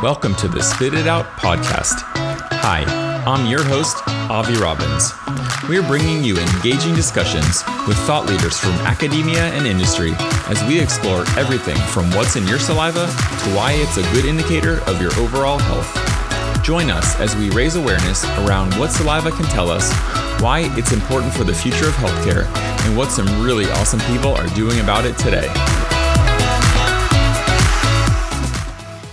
Welcome to the Spit It Out podcast. Hi, I'm your host, Avi Robbins. We are bringing you engaging discussions with thought leaders from academia and industry as we explore everything from what's in your saliva to why it's a good indicator of your overall health. Join us as we raise awareness around what saliva can tell us, why it's important for the future of healthcare, and what some really awesome people are doing about it today.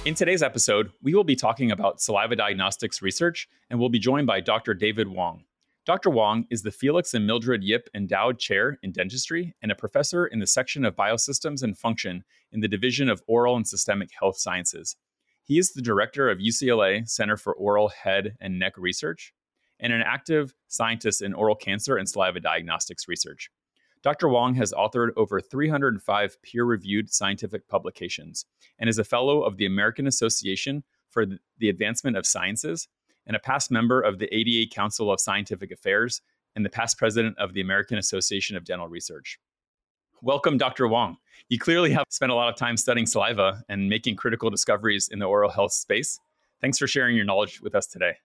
In today's episode, we will be talking about saliva diagnostics research, and we'll be joined by Dr. David Wong. Dr. Wong is the Felix and Mildred Yip Endowed Chair in Dentistry and a professor in the section of Biosystems and Function in the Division of Oral and Systemic Health Sciences. He is the director of UCLA Center for Oral, Head, and Neck Research and an active scientist in oral cancer and saliva diagnostics research. Dr. Wong has authored over 305 peer reviewed scientific publications and is a fellow of the American Association for the Advancement of Sciences and a past member of the ADA Council of Scientific Affairs and the past president of the American Association of Dental Research. Welcome, Dr. Wong. You clearly have spent a lot of time studying saliva and making critical discoveries in the oral health space. Thanks for sharing your knowledge with us today.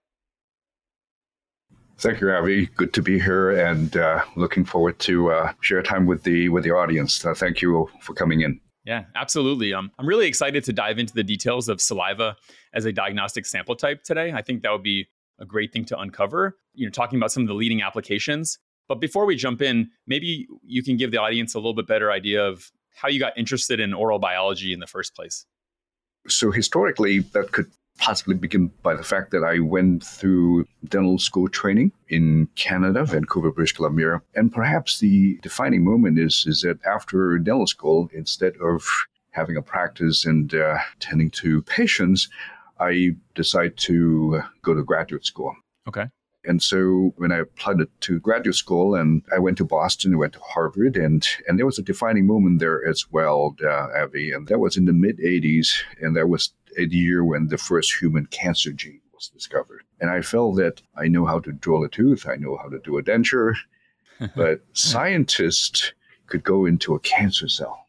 Thank you, Avi. Good to be here, and uh, looking forward to uh, share time with the with the audience. Uh, thank you for coming in. Yeah, absolutely. Um, I'm really excited to dive into the details of saliva as a diagnostic sample type today. I think that would be a great thing to uncover. You know, talking about some of the leading applications. But before we jump in, maybe you can give the audience a little bit better idea of how you got interested in oral biology in the first place. So historically, that could possibly begin by the fact that I went through dental school training in Canada, Vancouver, British Columbia. And perhaps the defining moment is, is that after dental school, instead of having a practice and uh, tending to patients, I decided to go to graduate school. Okay. And so when I applied to graduate school and I went to Boston, I went to Harvard, and, and there was a defining moment there as well, uh, Avi. And that was in the mid 80s. And that was a year when the first human cancer gene was discovered. And I felt that I know how to drill a tooth, I know how to do a denture, but scientists could go into a cancer cell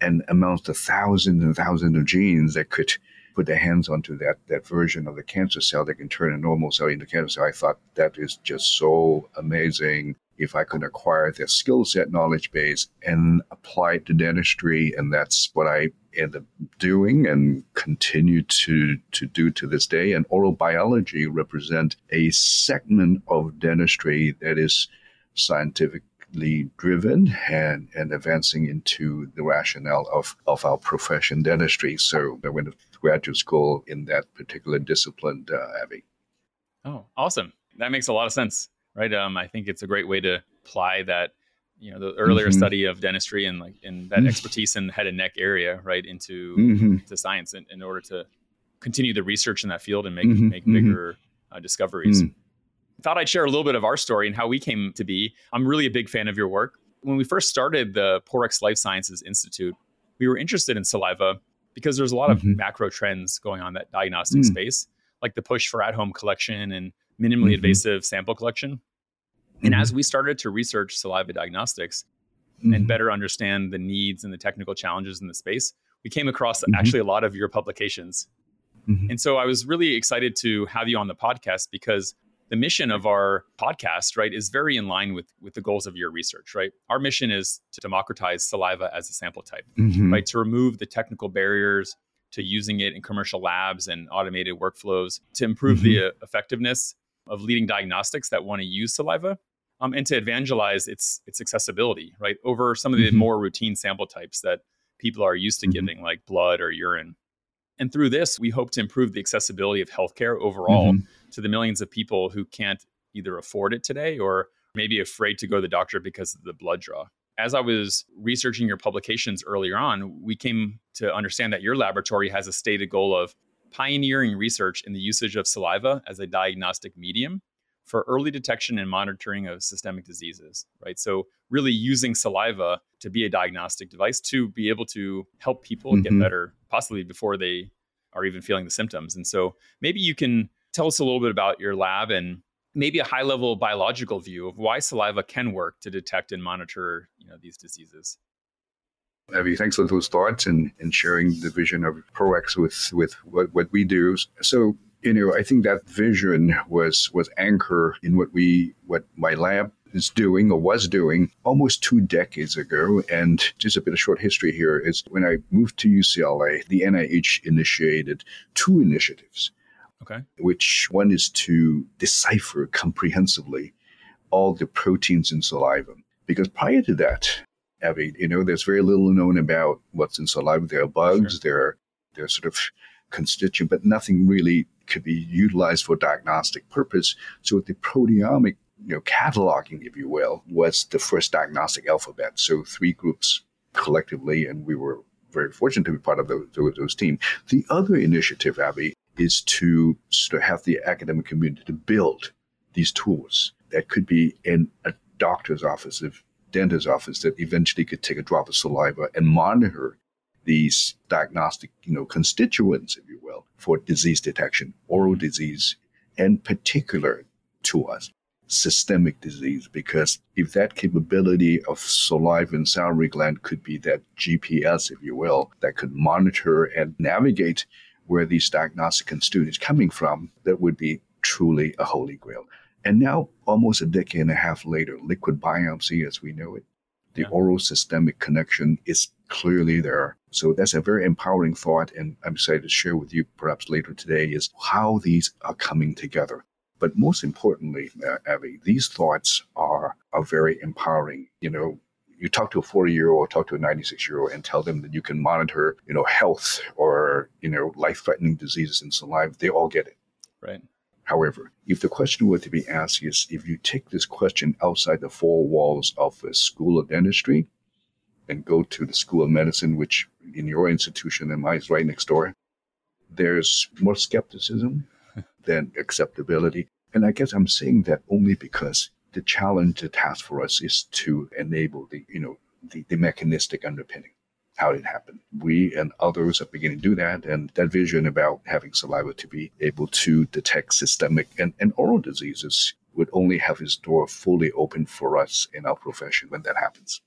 and amongst the thousands and thousands of genes that could put their hands onto that that version of the cancer cell that can turn a normal cell into cancer cell. I thought that is just so amazing if I could acquire their skill set, knowledge base, and apply it to dentistry. And that's what I ended up doing and continue to, to do to this day. And oral biology represent a segment of dentistry that is scientifically driven and, and advancing into the rationale of, of our profession, dentistry. So I went to graduate school in that particular discipline, uh, Abby. Oh, awesome. That makes a lot of sense right? Um, I think it's a great way to apply that, you know, the earlier mm-hmm. study of dentistry and like in that mm-hmm. expertise in the head and neck area, right, into mm-hmm. to science in, in, order to continue the research in that field and make mm-hmm. make mm-hmm. bigger uh, discoveries. Mm. Thought I'd share a little bit of our story and how we came to be. I'm really a big fan of your work. When we first started the Porex Life Sciences Institute, we were interested in saliva because there's a lot of mm-hmm. macro trends going on that diagnostic mm. space, like the push for at-home collection and minimally invasive sample collection. And mm-hmm. as we started to research saliva diagnostics mm-hmm. and better understand the needs and the technical challenges in the space, we came across mm-hmm. actually a lot of your publications. Mm-hmm. And so I was really excited to have you on the podcast because the mission of our podcast, right, is very in line with with the goals of your research, right? Our mission is to democratize saliva as a sample type, mm-hmm. right? To remove the technical barriers to using it in commercial labs and automated workflows to improve the effectiveness of leading diagnostics that want to use saliva um, and to evangelize its its accessibility right over some of the mm-hmm. more routine sample types that people are used to mm-hmm. giving like blood or urine and through this we hope to improve the accessibility of healthcare overall mm-hmm. to the millions of people who can't either afford it today or maybe afraid to go to the doctor because of the blood draw as i was researching your publications earlier on we came to understand that your laboratory has a stated goal of pioneering research in the usage of saliva as a diagnostic medium for early detection and monitoring of systemic diseases, right? So, really using saliva to be a diagnostic device to be able to help people mm-hmm. get better, possibly before they are even feeling the symptoms. And so, maybe you can tell us a little bit about your lab and maybe a high level biological view of why saliva can work to detect and monitor you know, these diseases. Abby, thanks for those thoughts and, and sharing the vision of Porex with, with what, what we do. So, you know, I think that vision was was anchor in what we what my lab is doing or was doing almost two decades ago. And just a bit of short history here is when I moved to UCLA, the NIH initiated two initiatives. Okay. Which one is to decipher comprehensively all the proteins in saliva. Because prior to that, Abby, you know, there's very little known about what's in saliva. There are bugs, sure. there are there are sort of constituent, but nothing really could be utilized for diagnostic purpose. So the proteomic you know, cataloging, if you will, was the first diagnostic alphabet. So three groups collectively, and we were very fortunate to be part of those, those, those team. The other initiative, Abby, is to sort of have the academic community to build these tools that could be in a doctor's office, a dentist's office, that eventually could take a drop of saliva and monitor these diagnostic, you know, constituents, if you will, for disease detection, oral mm-hmm. disease, and particular to us, systemic disease because if that capability of saliva and salivary gland could be that GPS, if you will, that could monitor and navigate where these diagnostic constituents coming from, that would be truly a holy grail. And now, almost a decade and a half later, liquid biopsy as we know it, the yeah. oral systemic connection is clearly there. So that's a very empowering thought. And I'm excited to share with you perhaps later today is how these are coming together. But most importantly, uh, Abby, these thoughts are, are very empowering. You know, you talk to a 40 year old, talk to a 96 year old, and tell them that you can monitor, you know, health or, you know, life threatening diseases in saliva, they all get it. Right. However, if the question were to be asked is if you take this question outside the four walls of a school of dentistry and go to the school of medicine, which in your institution and mine is right next door, there's more skepticism than acceptability. And I guess I'm saying that only because the challenge, the task for us is to enable the, you know, the, the mechanistic underpinning, how did it happened. We and others are beginning to do that. And that vision about having saliva to be able to detect systemic and, and oral diseases would only have its door fully open for us in our profession when that happens.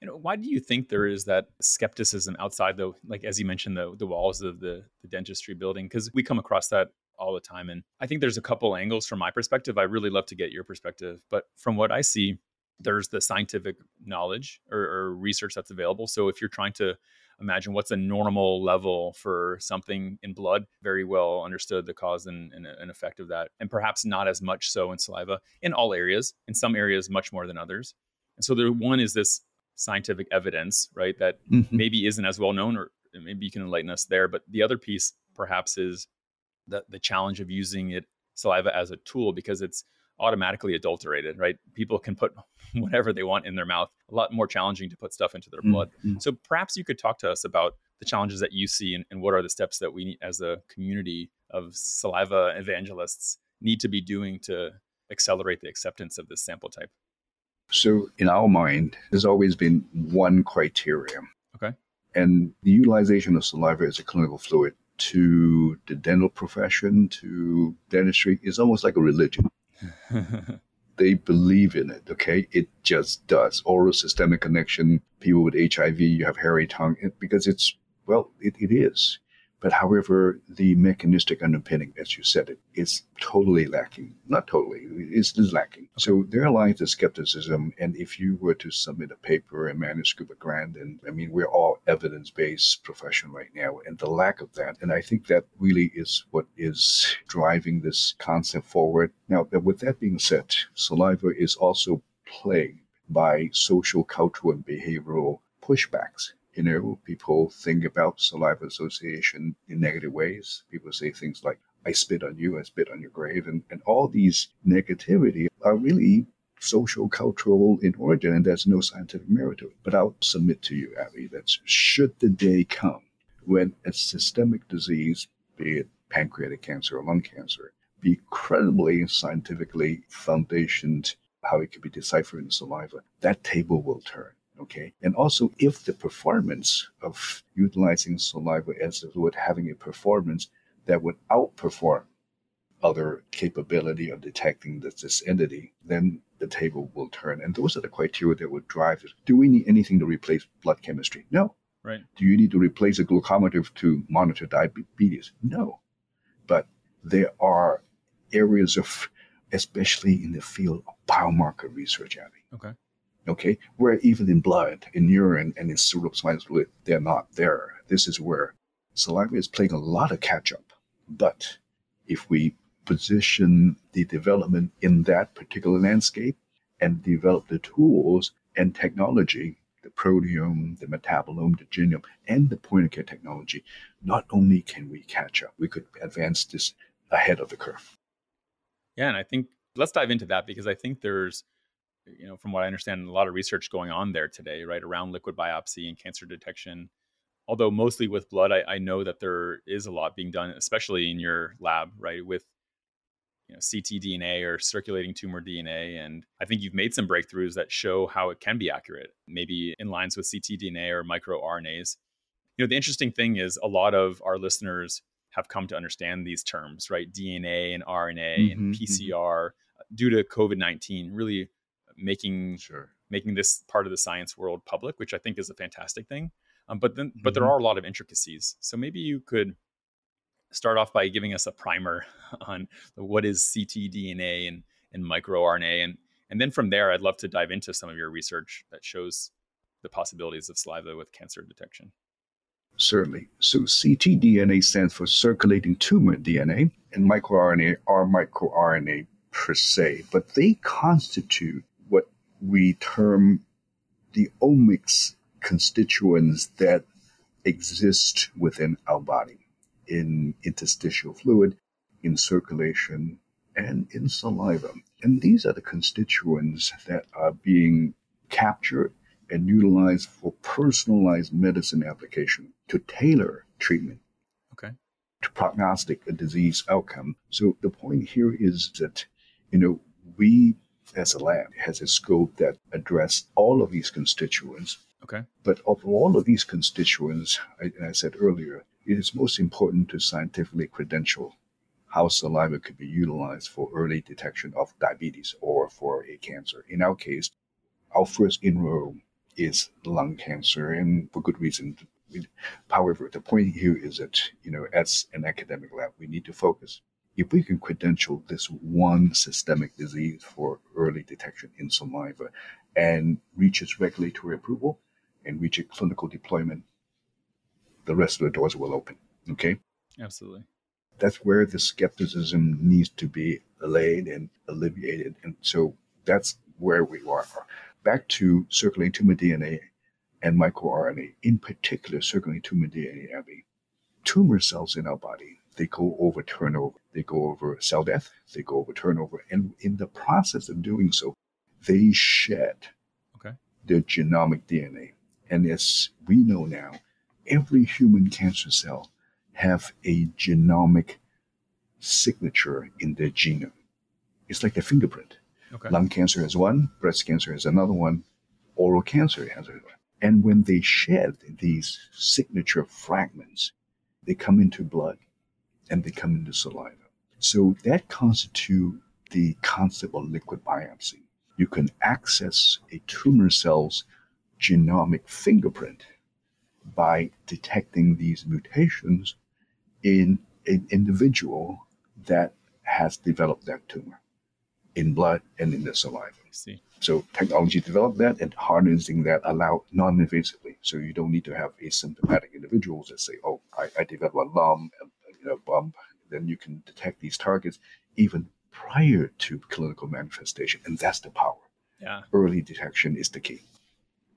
You know, why do you think there is that skepticism outside the, like as you mentioned, the the walls of the, the dentistry building? Because we come across that all the time. And I think there's a couple angles from my perspective. I really love to get your perspective. But from what I see, there's the scientific knowledge or, or, research that's available. So if you're trying to imagine what's a normal level for something in blood, very well understood the cause and, and, and, effect of that, and perhaps not as much so in saliva in all areas. In some areas, much more than others. And so the one is this scientific evidence, right, that mm-hmm. maybe isn't as well known, or maybe you can enlighten us there. But the other piece, perhaps, is the, the challenge of using it saliva as a tool because it's automatically adulterated, right? People can put whatever they want in their mouth. A lot more challenging to put stuff into their mm, blood. Mm-hmm. So perhaps you could talk to us about the challenges that you see and, and what are the steps that we as a community of saliva evangelists need to be doing to accelerate the acceptance of this sample type. So in our mind, there's always been one criteria. Okay. And the utilization of saliva as a clinical fluid to the dental profession, to dentistry, is almost like a religion. they believe in it, okay? It just does. Oral systemic connection, people with HIV, you have hairy tongue, because it's, well, it, it is. But however, the mechanistic underpinning, as you said it, is totally lacking. Not totally, it's, it's lacking. So there lies the skepticism. And if you were to submit a paper, a manuscript, a grant, and I mean, we're all evidence based profession right now, and the lack of that. And I think that really is what is driving this concept forward. Now, with that being said, saliva is also plagued by social, cultural, and behavioral pushbacks you know, people think about saliva association in negative ways. People say things like, I spit on you, I spit on your grave. And, and all these negativity are really social, cultural in origin, and there's no scientific merit to it. But I'll submit to you, Abby, that should the day come when a systemic disease, be it pancreatic cancer or lung cancer, be credibly scientifically foundationed how it can be deciphered in saliva, that table will turn. Okay. And also, if the performance of utilizing saliva as a fluid having a performance that would outperform other capability of detecting this, this entity, then the table will turn. And those are the criteria that would drive it. Do we need anything to replace blood chemistry? No. Right. Do you need to replace a glucometer to monitor diabetes? No. But there are areas of, especially in the field of biomarker research, Abby. Okay. Okay. Where even in blood, in urine, and in fluid, they're not there. This is where saliva is playing a lot of catch up. But if we position the development in that particular landscape and develop the tools and technology, the proteome, the metabolome, the genome, and the point of care technology, not only can we catch up, we could advance this ahead of the curve. Yeah, and I think let's dive into that because I think there's, you know, from what I understand, a lot of research going on there today, right, around liquid biopsy and cancer detection. Although mostly with blood, I, I know that there is a lot being done, especially in your lab, right, with you know, ctDNA or circulating tumor DNA. And I think you've made some breakthroughs that show how it can be accurate, maybe in lines with ctDNA or microRNAs. You know, the interesting thing is a lot of our listeners have come to understand these terms, right? DNA and RNA mm-hmm, and PCR mm-hmm. due to COVID 19, really making sure. making this part of the science world public, which I think is a fantastic thing. Um, but then, mm-hmm. but there mm-hmm. are a lot of intricacies. So maybe you could start off by giving us a primer on what is ctDNA and, and microRNA. And, and then from there, I'd love to dive into some of your research that shows the possibilities of saliva with cancer detection. Certainly. So ctDNA stands for circulating tumor DNA, and microRNA are microRNA per se, but they constitute we term the omics constituents that exist within our body in interstitial fluid, in circulation, and in saliva. And these are the constituents that are being captured and utilized for personalized medicine application to tailor treatment. Okay. To prognostic a disease outcome. So the point here is that, you know, we as a lab has a scope that address all of these constituents. Okay. But of all of these constituents, I, I said earlier, it is most important to scientifically credential how saliva could be utilized for early detection of diabetes or for a cancer. In our case, our first inroad is lung cancer, and for good reason. However, the point here is that, you know, as an academic lab, we need to focus. If we can credential this one systemic disease for early detection in saliva and reach its regulatory approval and reach a clinical deployment, the rest of the doors will open. Okay? Absolutely. That's where the skepticism needs to be allayed and alleviated. And so that's where we are back to circulating tumor DNA and microRNA, in particular circulating tumor DNA, Abby. Tumor cells in our body, they go over turnover. They go over cell death. They go over turnover. And in the process of doing so, they shed okay. their genomic DNA. And as we know now, every human cancer cell have a genomic signature in their genome. It's like a fingerprint. Okay. Lung cancer has one, breast cancer has another one, oral cancer has another one. And when they shed these signature fragments, they come into blood and they come into saliva. So that constitutes the concept of liquid biopsy. You can access a tumor cell's genomic fingerprint by detecting these mutations in an individual that has developed that tumor in blood and in the saliva. see. So technology developed that and harnessing that allow non-invasively. So you don't need to have asymptomatic individuals that say, "Oh, I, I developed a lump, you know, bump." Then you can detect these targets even prior to clinical manifestation, and that's the power. Yeah, early detection is the key.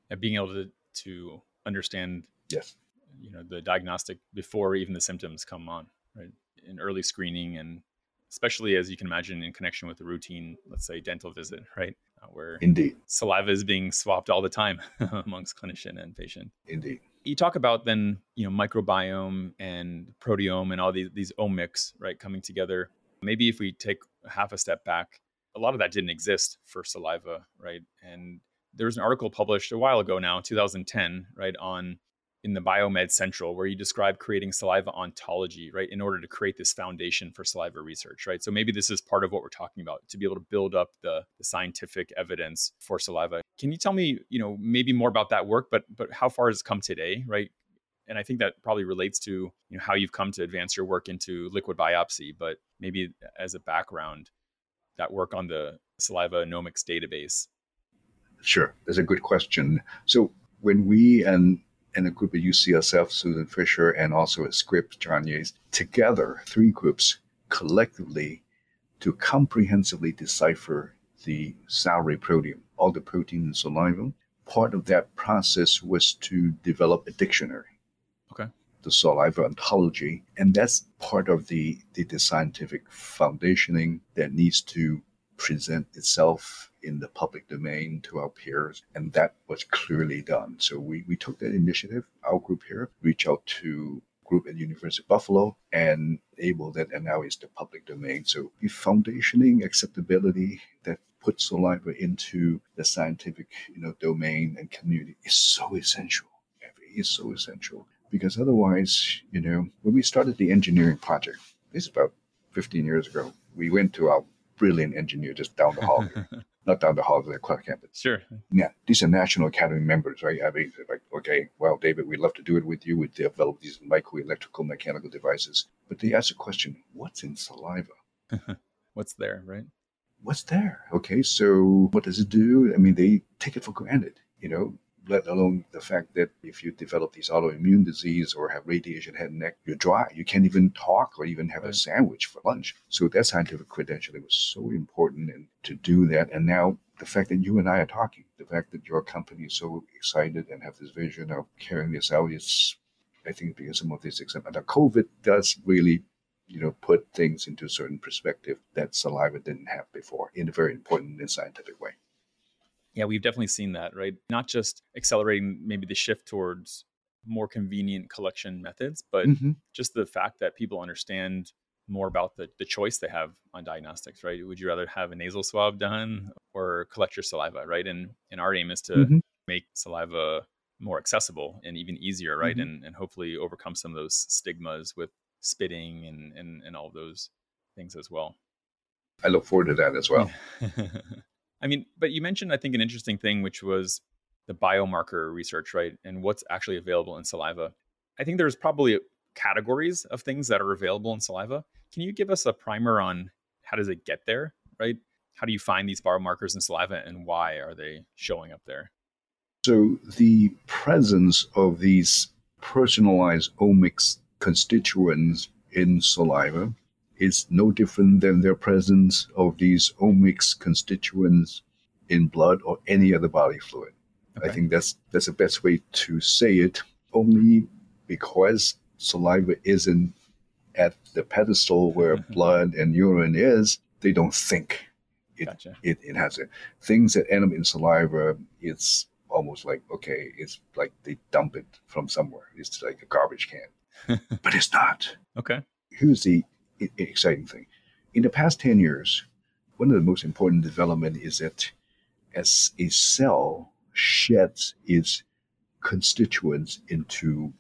Yeah, being able to to understand yes, you know, the diagnostic before even the symptoms come on, right? In early screening and especially as you can imagine in connection with a routine, let's say dental visit, right? Uh, where indeed saliva is being swapped all the time amongst clinician and patient. Indeed. You talk about then, you know, microbiome and proteome and all these these omics, right, coming together. Maybe if we take half a step back, a lot of that didn't exist for saliva, right? And there was an article published a while ago now, 2010, right, on in the Biomed Central, where you describe creating saliva ontology, right, in order to create this foundation for saliva research, right? So maybe this is part of what we're talking about to be able to build up the, the scientific evidence for saliva. Can you tell me, you know, maybe more about that work, but but how far has come today, right? and I think that probably relates to you know how you've come to advance your work into liquid biopsy. But maybe as a background, that work on the saliva omics database. Sure, that's a good question. So when we and and a group at UCSF, Susan Fisher, and also at Scripps, John Yates, together, three groups collectively to comprehensively decipher the salivary proteome, all the protein in saliva. Part of that process was to develop a dictionary. Okay. The saliva ontology. And that's part of the, the, the scientific foundationing that needs to present itself in the public domain to our peers. And that was clearly done. So we, we took that initiative, our group here, reached out to group at University of Buffalo and able that and now is the public domain. So the foundationing acceptability that puts saliva into the scientific you know domain and community is so essential. It is so essential because otherwise, you know, when we started the engineering project, this is about 15 years ago, we went to our brilliant engineer just down the hall. not down the hall of the Clark campus. Sure. Yeah, these are National Academy members, right? I mean, like, okay, well, David, we'd love to do it with you. We develop these microelectrical mechanical devices. But they ask the question, what's in saliva? what's there, right? What's there? Okay, so what does it do? I mean, they take it for granted, you know, let alone the fact that if you develop these autoimmune disease or have radiation head and neck, you're dry. You can't even talk or even have a sandwich for lunch. So that scientific credentialing was so important and to do that. And now the fact that you and I are talking, the fact that your company is so excited and have this vision of carrying this out is, I think, because some of this example. Now, COVID does really you know, put things into a certain perspective that saliva didn't have before in a very important and scientific way. Yeah, we've definitely seen that, right? Not just accelerating maybe the shift towards more convenient collection methods, but mm-hmm. just the fact that people understand more about the, the choice they have on diagnostics, right? Would you rather have a nasal swab done or collect your saliva, right? And and our aim is to mm-hmm. make saliva more accessible and even easier, right? Mm-hmm. And and hopefully overcome some of those stigmas with spitting and and, and all of those things as well. I look forward to that as well. I mean, but you mentioned, I think, an interesting thing, which was the biomarker research, right? And what's actually available in saliva. I think there's probably categories of things that are available in saliva. Can you give us a primer on how does it get there, right? How do you find these biomarkers in saliva and why are they showing up there? So, the presence of these personalized omics constituents in saliva is no different than their presence of these omics constituents in blood or any other body fluid. Okay. I think that's that's the best way to say it. Only because saliva isn't at the pedestal where mm-hmm. blood and urine is, they don't think it, gotcha. it, it has it. Things that end up in saliva, it's almost like, okay, it's like they dump it from somewhere. It's like a garbage can. but it's not. Okay. Here's the exciting thing. In the past 10 years, one of the most important development is that as a cell sheds its constituents into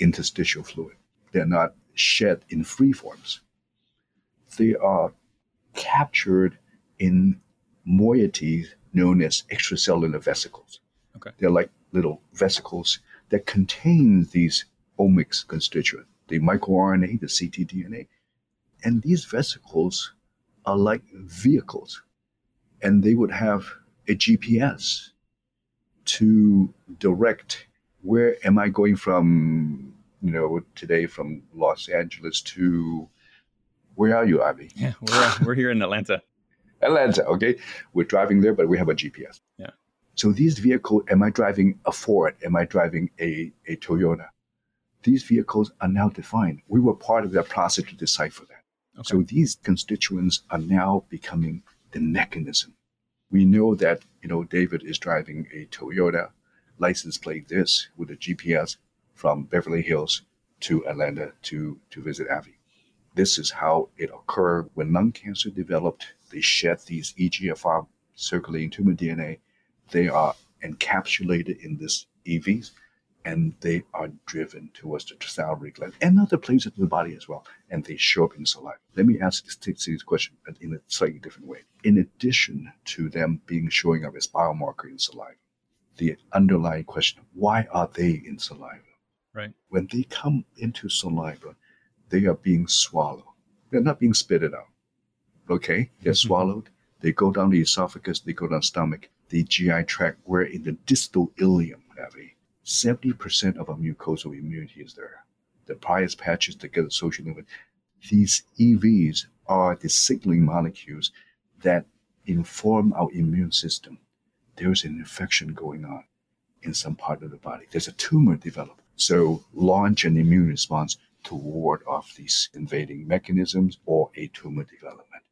interstitial fluid, they're not shed in free forms. They are captured in moieties known as extracellular vesicles. Okay. They're like little vesicles that contain these omics constituents, the microRNA, the ctDNA, and these vesicles are like vehicles, and they would have a GPS to direct where am I going from, you know, today from Los Angeles to where are you, Avi? Yeah, we're, uh, we're here in Atlanta. Atlanta, okay. We're driving there, but we have a GPS. Yeah. So these vehicles, am I driving a Ford? Am I driving a, a Toyota? These vehicles are now defined. We were part of that process to decipher that. Okay. So these constituents are now becoming the mechanism. We know that, you know, David is driving a Toyota license plate this with a GPS from Beverly Hills to Atlanta to, to visit Avi. This is how it occurred when lung cancer developed. They shed these EGFR circulating tumor DNA. They are encapsulated in this EVs and they are driven towards the salivary gland and other places in the body as well, and they show up in saliva. Let me ask this, this question in a slightly different way. In addition to them being showing up as biomarker in saliva, the underlying question: Why are they in saliva? Right. When they come into saliva, they are being swallowed. They're not being spitted out. Okay? They're mm-hmm. swallowed. They go down the esophagus, they go down the stomach, the GI tract, where in the distal ileum, Abby, 70% of our mucosal immunity is there. The Peyer's patches that get associated with these EVs are the signaling molecules that inform our immune system. There's an infection going on in some part of the body. There's a tumor developed. So launch an immune response to ward off these invading mechanisms or a tumor development.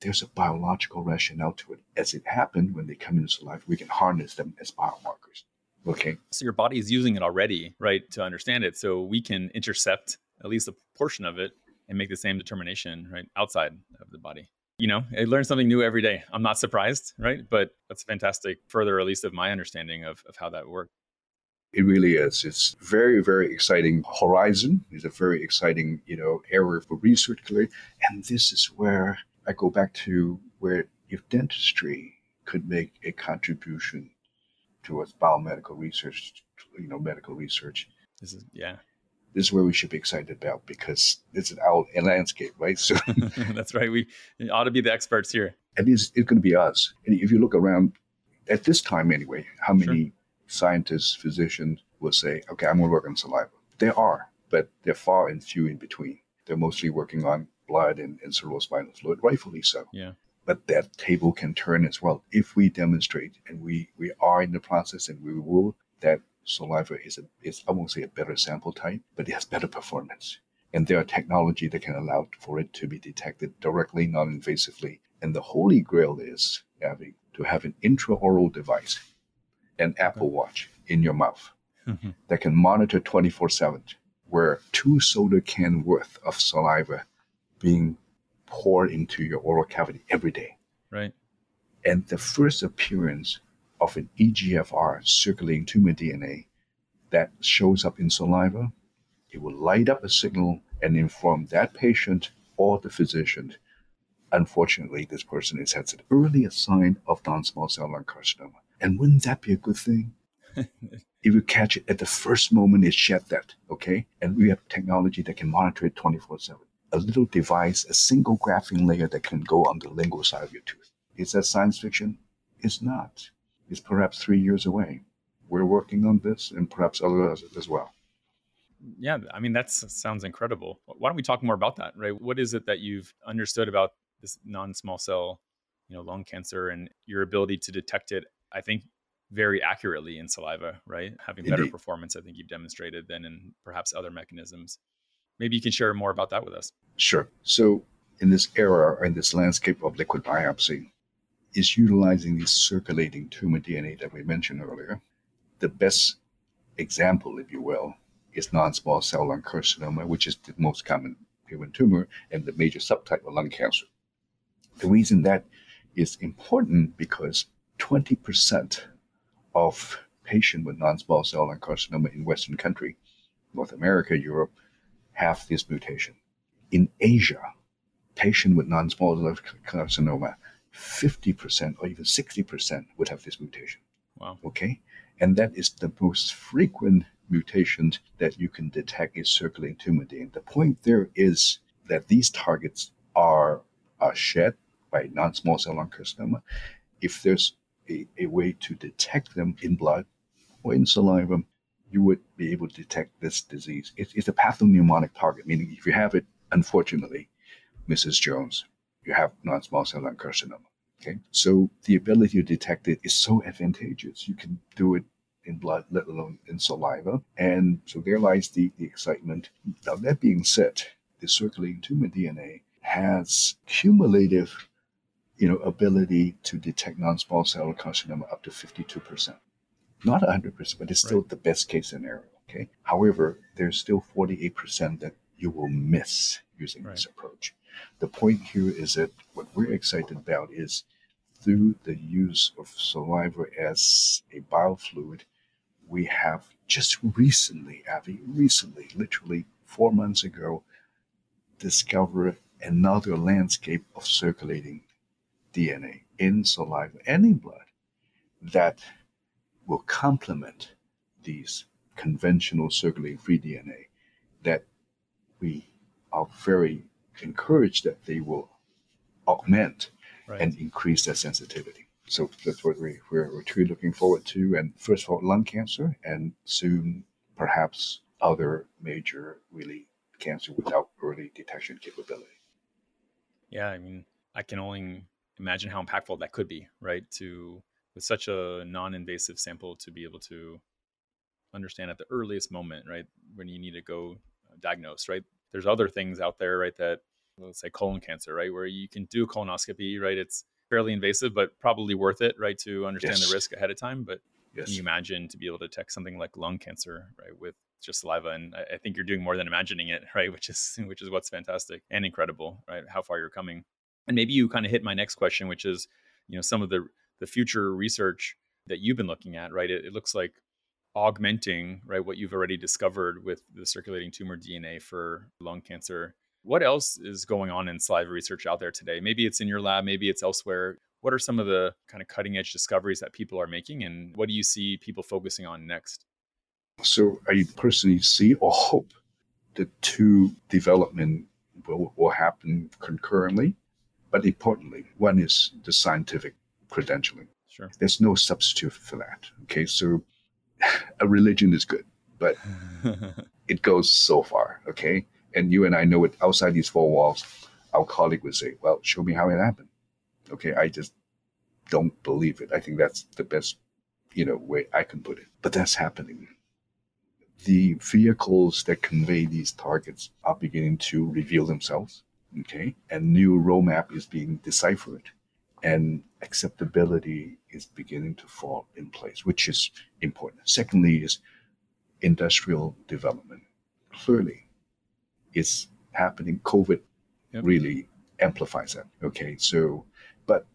There's a biological rationale to it. As it happened, when they come into life, we can harness them as biomarkers. Okay. So your body is using it already, right, to understand it. So we can intercept at least a portion of it and make the same determination, right, outside of the body. You know, I learn something new every day. I'm not surprised, right? But that's fantastic, further at least of my understanding of, of how that works. It really is. It's very, very exciting horizon. It's a very exciting, you know, area for research. And this is where I go back to where if dentistry could make a contribution towards biomedical research, you know, medical research. This is yeah. This is where we should be excited about because it's an our landscape, right? So that's right. We ought to be the experts here. And it's, it's going to be us. And if you look around at this time anyway, how many sure. scientists, physicians will say, okay, I'm going to work on saliva? There are, but they're far and few in between. They're mostly working on blood and, and cerebrospinal fluid, rightfully so. Yeah but that table can turn as well if we demonstrate and we we are in the process and we will that saliva is a is I won't say a better sample type, but it has better performance. And there are technology that can allow for it to be detected directly, non-invasively. And the holy grail is having to have an intraoral device, an Apple Watch in your mouth mm-hmm. that can monitor 24/7, where two soda can worth of saliva being poured into your oral cavity every day. Right. And the first appearance of an EGFR circulating tumor DNA that shows up in saliva, it will light up a signal and inform that patient or the physician. Unfortunately, this person is has an early sign of non-small cell lung carcinoma. And wouldn't that be a good thing? if you catch it at the first moment it shed that, okay? And we have technology that can monitor it 24 7 a little device, a single graphene layer that can go on the lingual side of your tooth. Is that science fiction? It's not. It's perhaps three years away. We're working on this and perhaps others as well. Yeah, I mean, that sounds incredible. Why don't we talk more about that, right? What is it that you've understood about this non small cell, you know, lung cancer and your ability to detect it? I think very accurately in saliva, right? Having better Indeed. performance, I think you've demonstrated than in perhaps other mechanisms. Maybe you can share more about that with us. Sure. So, in this era, or in this landscape of liquid biopsy, is utilizing the circulating tumor DNA that we mentioned earlier. The best example, if you will, is non-small cell lung carcinoma, which is the most common human tumor and the major subtype of lung cancer. The reason that is important because 20% of patients with non-small cell lung carcinoma in Western country, North America, Europe, have this mutation. In Asia, patient with non-small cell carcinoma, 50% or even 60% would have this mutation. Wow. Okay? And that is the most frequent mutation that you can detect in circulating tumor DNA. The point there is that these targets are, are shed by non-small cell lung carcinoma. If there's a, a way to detect them in blood or in saliva, you would be able to detect this disease. It's, it's a pathognomonic target, meaning if you have it, unfortunately, Mrs. Jones, you have non-small cell lung carcinoma. Okay, so the ability to detect it is so advantageous. You can do it in blood, let alone in saliva, and so there lies the, the excitement. Now that being said, the circulating tumor DNA has cumulative, you know, ability to detect non-small cell carcinoma up to 52 percent not 100%, but it's still right. the best case scenario. Okay. However, there's still 48% that you will miss using right. this approach. The point here is that what we're excited about is through the use of saliva as a biofluid, we have just recently, Abby, recently, literally four months ago, discovered another landscape of circulating DNA in saliva and in blood that will complement these conventional circulating free DNA, that we are very encouraged that they will augment right. and increase their sensitivity. So that's what we, we're, we're truly looking forward to. And first of all, lung cancer, and soon perhaps other major, really cancer without early detection capability. Yeah, I mean, I can only imagine how impactful that could be, right? To with such a non-invasive sample to be able to understand at the earliest moment, right, when you need to go uh, diagnose, right? There's other things out there, right, that let's say colon cancer, right, where you can do colonoscopy, right? It's fairly invasive, but probably worth it, right, to understand yes. the risk ahead of time. But yes. can you imagine to be able to detect something like lung cancer, right, with just saliva? And I, I think you're doing more than imagining it, right, which is which is what's fantastic and incredible, right? How far you're coming. And maybe you kind of hit my next question, which is, you know, some of the the future research that you've been looking at, right? It, it looks like augmenting, right, what you've already discovered with the circulating tumor DNA for lung cancer. What else is going on in saliva research out there today? Maybe it's in your lab, maybe it's elsewhere. What are some of the kind of cutting edge discoveries that people are making, and what do you see people focusing on next? So, I personally see or hope the two development will, will happen concurrently. But importantly, one is the scientific credentialing. Sure. There's no substitute for that. Okay. So a religion is good, but it goes so far. Okay. And you and I know it outside these four walls. Our colleague would say, well, show me how it happened. Okay. I just don't believe it. I think that's the best, you know, way I can put it. But that's happening. The vehicles that convey these targets are beginning to reveal themselves. Okay. And new roadmap is being deciphered and acceptability is beginning to fall in place, which is important. Secondly, is industrial development. Clearly, it's happening. COVID yep. really amplifies that. Okay, so, but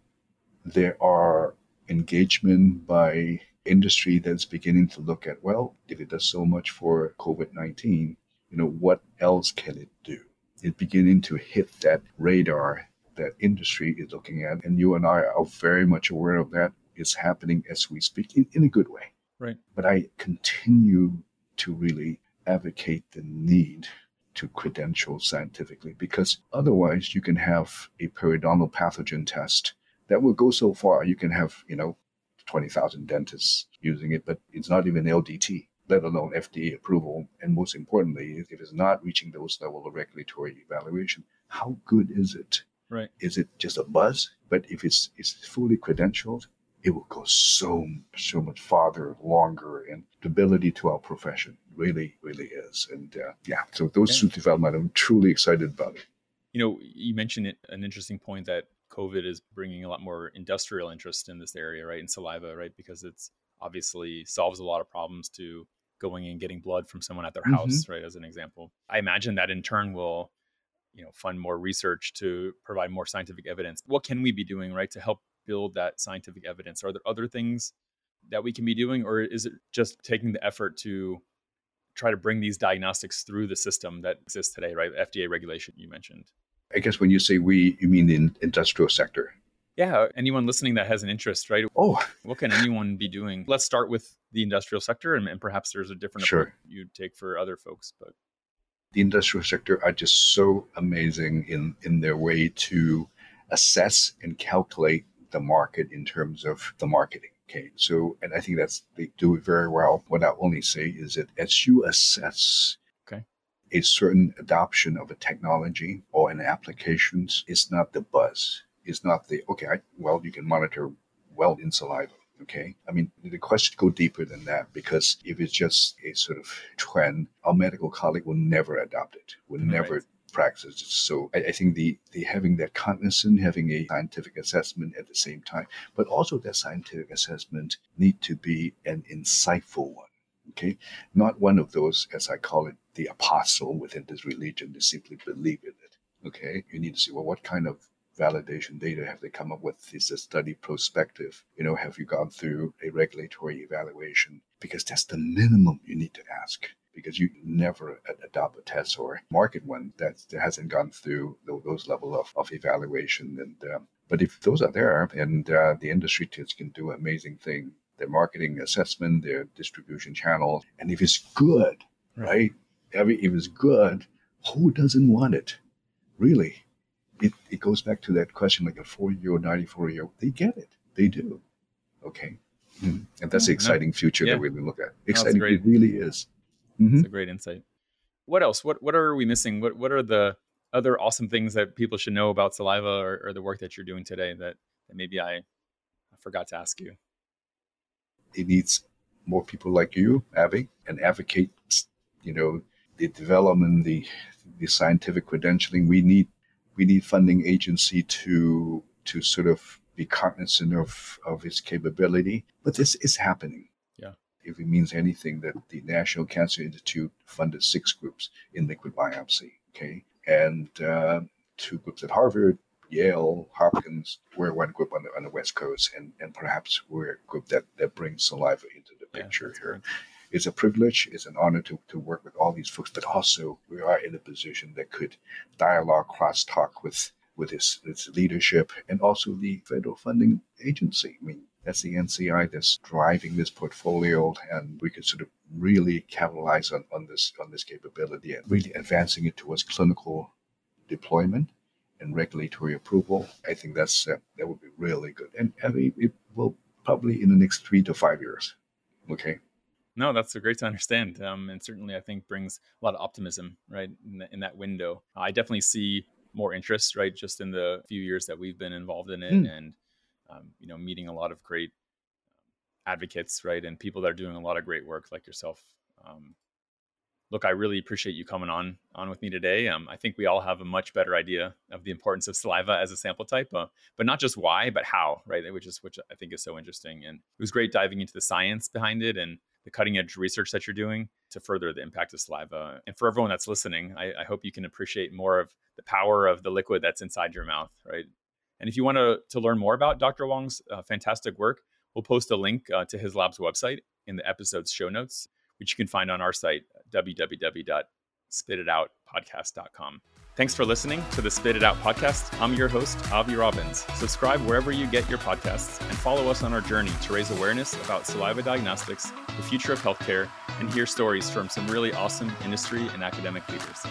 there are engagement by industry that's beginning to look at well, if it does so much for COVID 19, you know, what else can it do? It's beginning to hit that radar that industry is looking at. And you and I are very much aware of that. It's happening as we speak in, in a good way. Right. But I continue to really advocate the need to credential scientifically because otherwise you can have a periodontal pathogen test that will go so far. You can have, you know, 20,000 dentists using it, but it's not even LDT, let alone FDA approval. And most importantly, if it's not reaching those level of regulatory evaluation, how good is it? Right. Is it just a buzz? But if it's it's fully credentialed, it will go so so much farther, longer, and stability to our profession really really is. And uh, yeah, so those yeah. two development, I'm truly excited about it. You know, you mentioned it, an interesting point that COVID is bringing a lot more industrial interest in this area, right? In saliva, right? Because it's obviously solves a lot of problems to going and getting blood from someone at their mm-hmm. house, right? As an example, I imagine that in turn will you know fund more research to provide more scientific evidence what can we be doing right to help build that scientific evidence? Are there other things that we can be doing or is it just taking the effort to try to bring these diagnostics through the system that exists today right? Fda regulation you mentioned. I guess when you say we you mean the industrial sector. Yeah anyone listening that has an interest right? Oh. What can anyone be doing? Let's start with the industrial sector and, and perhaps there's a different sure. approach you take for other folks but the industrial sector are just so amazing in, in their way to assess and calculate the market in terms of the marketing. Okay, so and I think that's they do it very well. What I only say is that as you assess okay. a certain adoption of a technology or an applications, it's not the buzz. It's not the okay. I, well, you can monitor well in saliva. Okay. I mean, the question go deeper than that because if it's just a sort of trend, our medical colleague will never adopt it, will right. never practice it. So I, I, think the, the having that cognizant, having a scientific assessment at the same time, but also that scientific assessment need to be an insightful one. Okay. Not one of those, as I call it, the apostle within this religion to simply believe in it. Okay. You need to see, well, what kind of validation data have they come up with? Is the study prospective? You know, have you gone through a regulatory evaluation? Because that's the minimum you need to ask. Because you never adopt a test or market one that hasn't gone through those level of, of evaluation. And um, but if those are there, and uh, the industry teams can do amazing thing their marketing assessment, their distribution channel. And if it's good, right? right? Every, if it's good, who doesn't want it? Really? It, it goes back to that question like a four year old, 94 year old, they get it. They do. Okay. Mm. And that's the exciting future yeah. that we look at. Exciting. No, it really is. Mm-hmm. It's a great insight. What else? What what are we missing? What what are the other awesome things that people should know about saliva or, or the work that you're doing today that, that maybe I, I forgot to ask you? It needs more people like you, Avi, and advocate, you know, the development, the the scientific credentialing. We need we need funding agency to to sort of be cognizant of, of its capability. But this is happening. Yeah. If it means anything that the National Cancer Institute funded six groups in liquid biopsy. Okay and uh, two groups at Harvard, Yale, Hopkins. We're one group on the, on the West Coast, and, and perhaps we're a group that, that brings saliva into the picture yeah, here. It's a privilege, it's an honor to, to work with all these folks, but also we are in a position that could dialogue, cross-talk with with its, its leadership and also the federal funding agency. I mean, that's the NCI that's driving this portfolio, and we could sort of really capitalize on, on this on this capability and really advancing it towards clinical deployment and regulatory approval. I think that's uh, that would be really good, and I mean, it will probably in the next three to five years. Okay. No, that's great to understand, um, and certainly I think brings a lot of optimism, right, in, the, in that window. I definitely see more interest, right, just in the few years that we've been involved in it, mm. and um, you know, meeting a lot of great um, advocates, right, and people that are doing a lot of great work like yourself. Um, look, I really appreciate you coming on on with me today. Um, I think we all have a much better idea of the importance of saliva as a sample type, uh, but not just why, but how, right? Which is which I think is so interesting, and it was great diving into the science behind it and the cutting edge research that you're doing to further the impact of saliva. And for everyone that's listening, I, I hope you can appreciate more of the power of the liquid that's inside your mouth, right? And if you want to, to learn more about Dr. Wong's uh, fantastic work, we'll post a link uh, to his lab's website in the episode's show notes, which you can find on our site, www.spititoutpodcast.com. Thanks for listening to the Spit It Out podcast. I'm your host, Avi Robbins. Subscribe wherever you get your podcasts and follow us on our journey to raise awareness about saliva diagnostics, the future of healthcare, and hear stories from some really awesome industry and academic leaders.